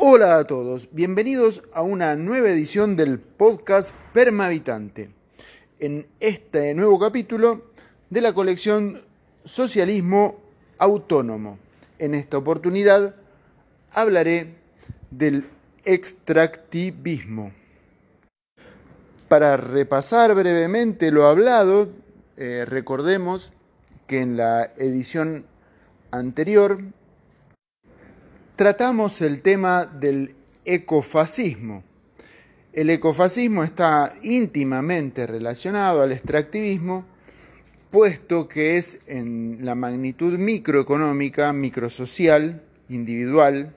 Hola a todos, bienvenidos a una nueva edición del podcast Permahabitante. En este nuevo capítulo de la colección Socialismo Autónomo. En esta oportunidad hablaré del extractivismo. Para repasar brevemente lo hablado, eh, recordemos que en la edición anterior tratamos el tema del ecofascismo. El ecofascismo está íntimamente relacionado al extractivismo, puesto que es en la magnitud microeconómica, microsocial, individual,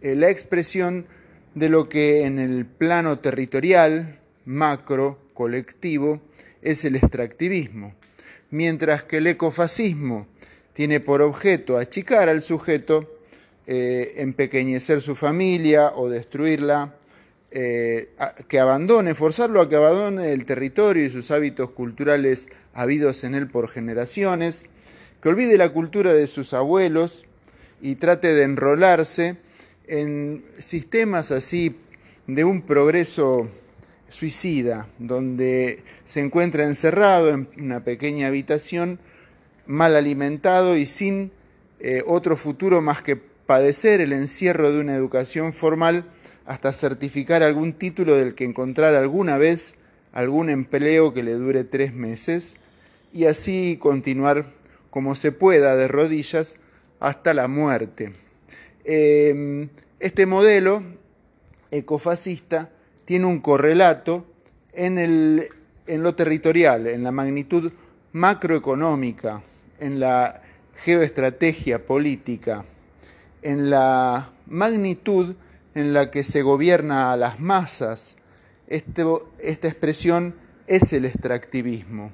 eh, la expresión de lo que en el plano territorial, macro, colectivo, es el extractivismo, mientras que el ecofascismo tiene por objeto achicar al sujeto, eh, empequeñecer su familia o destruirla, eh, que abandone, forzarlo a que abandone el territorio y sus hábitos culturales habidos en él por generaciones, que olvide la cultura de sus abuelos y trate de enrolarse en sistemas así de un progreso suicida, donde se encuentra encerrado en una pequeña habitación, mal alimentado y sin eh, otro futuro más que padecer el encierro de una educación formal hasta certificar algún título del que encontrar alguna vez algún empleo que le dure tres meses y así continuar como se pueda de rodillas hasta la muerte. Em, este modelo ecofascista tiene un correlato en, el, en lo territorial, en la magnitud macroeconómica, en la geoestrategia política, en la magnitud en la que se gobierna a las masas. Este, esta expresión es el extractivismo.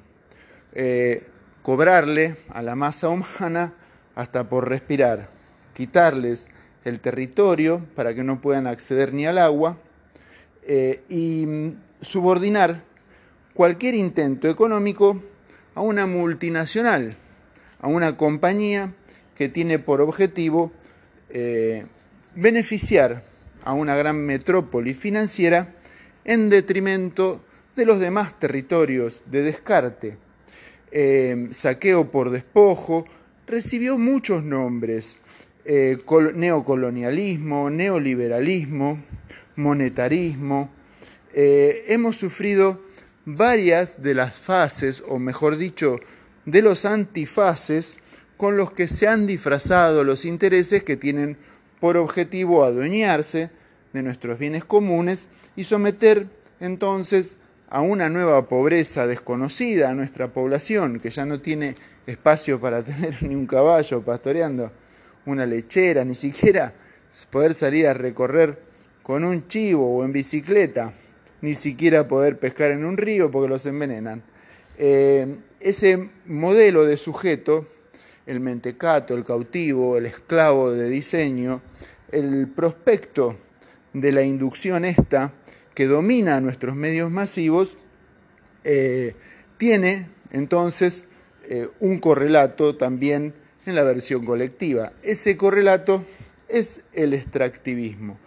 Eh, cobrarle a la masa humana hasta por respirar, quitarles el territorio para que no puedan acceder ni al agua, eh, y mm, subordinar cualquier intento económico a una multinacional, a una compañía que tiene por objetivo eh, beneficiar a una gran metrópoli financiera en detrimento de los demás territorios de descarte. Eh, saqueo por despojo recibió muchos nombres, neocolonialismo, neoliberalismo, monetarismo. Eh, hemos sufrido varias de las fases, o mejor dicho, de los antifases con los que se han disfrazado los intereses que tienen por objetivo adueñarse de nuestros bienes comunes y someter entonces a una nueva pobreza desconocida a nuestra población, que ya no tiene espacio para tener ni un caballo pastoreando, una lechera, ni siquiera poder salir a recorrer con un chivo o en bicicleta, ni siquiera poder pescar en un río porque los envenenan. Eh, ese modelo de sujeto, el mentecato, el cautivo, el esclavo de diseño, el prospecto de la inducción esta que domina nuestros medios masivos, eh, tiene entonces eh, un correlato también en la versión colectiva. Ese correlato es el extractivismo.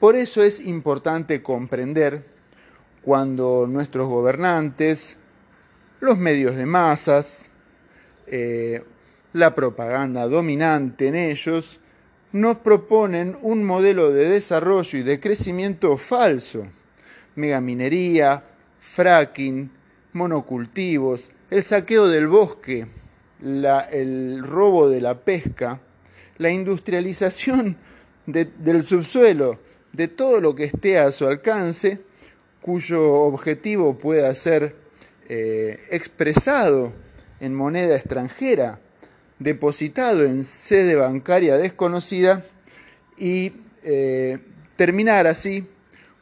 Por eso es importante comprender cuando nuestros gobernantes, los medios de masas, eh, la propaganda dominante en ellos, nos proponen un modelo de desarrollo y de crecimiento falso. Megaminería, fracking, monocultivos, el saqueo del bosque, el robo de la pesca, la industrialización del subsuelo, de todo lo que esté a su alcance, cuyo objetivo pueda ser eh, expresado en moneda extranjera, depositado en sede bancaria desconocida y eh, terminar así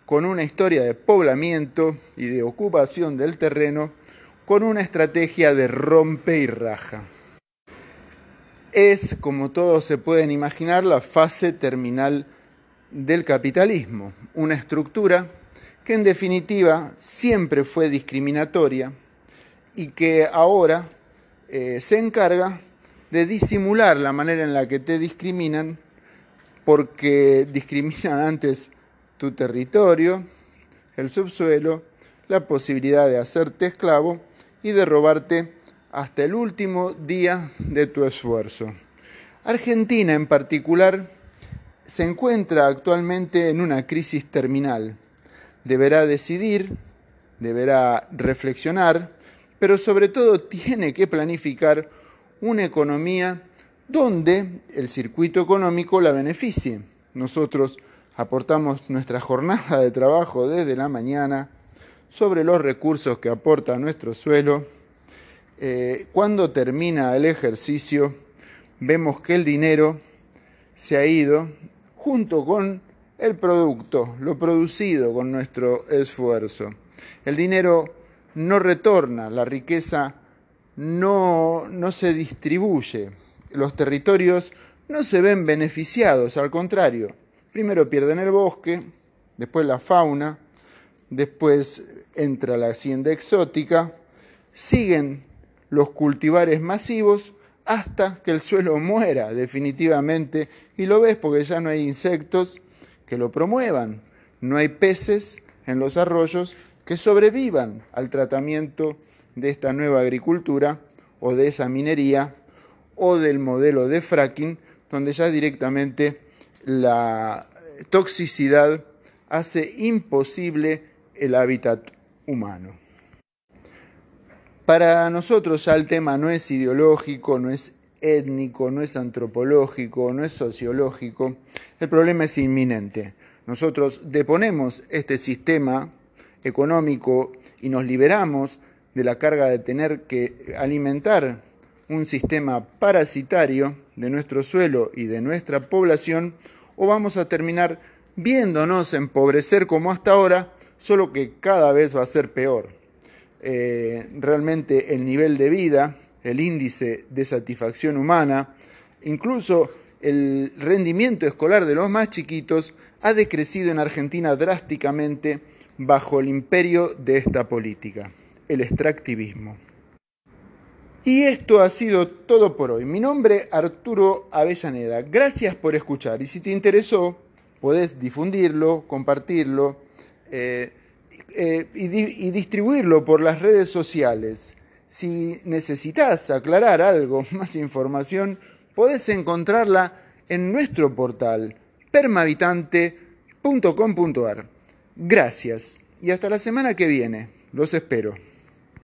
con una historia de poblamiento y de ocupación del terreno con una estrategia de rompe y raja. Es, como todos se pueden imaginar, la fase terminal del capitalismo, una estructura que en definitiva siempre fue discriminatoria y que ahora eh, se encarga de disimular la manera en la que te discriminan porque discriminan antes tu territorio, el subsuelo, la posibilidad de hacerte esclavo y de robarte hasta el último día de tu esfuerzo. Argentina en particular se encuentra actualmente en una crisis terminal. Deberá decidir, deberá reflexionar, pero sobre todo tiene que planificar una economía donde el circuito económico la beneficie. Nosotros aportamos nuestra jornada de trabajo desde la mañana sobre los recursos que aporta nuestro suelo. Eh, cuando termina el ejercicio, vemos que el dinero se ha ido junto con el producto, lo producido con nuestro esfuerzo. El dinero no retorna, la riqueza no, no se distribuye, los territorios no se ven beneficiados, al contrario, primero pierden el bosque, después la fauna, después entra la hacienda exótica, siguen los cultivares masivos hasta que el suelo muera definitivamente. Y lo ves porque ya no hay insectos que lo promuevan, no hay peces en los arroyos que sobrevivan al tratamiento de esta nueva agricultura o de esa minería o del modelo de fracking donde ya directamente la toxicidad hace imposible el hábitat humano. Para nosotros ya el tema no es ideológico, no es étnico, no es antropológico, no es sociológico. El problema es inminente. Nosotros deponemos este sistema económico y nos liberamos de la carga de tener que alimentar un sistema parasitario de nuestro suelo y de nuestra población, o vamos a terminar viéndonos empobrecer como hasta ahora, solo que cada vez va a ser peor. Eh, realmente el nivel de vida, el índice de satisfacción humana, incluso el rendimiento escolar de los más chiquitos ha decrecido en Argentina drásticamente bajo el imperio de esta política, el extractivismo. Y esto ha sido todo por hoy. Mi nombre Arturo Avellaneda. Gracias por escuchar. Y si te interesó, podés difundirlo, compartirlo. Eh, eh, y, distribuirlo por las redes sociales. Si necesitas aclarar algo, más información, podés encontrarla en nuestro portal permahabitante.com.ar. Gracias y hasta la semana que viene. Los espero.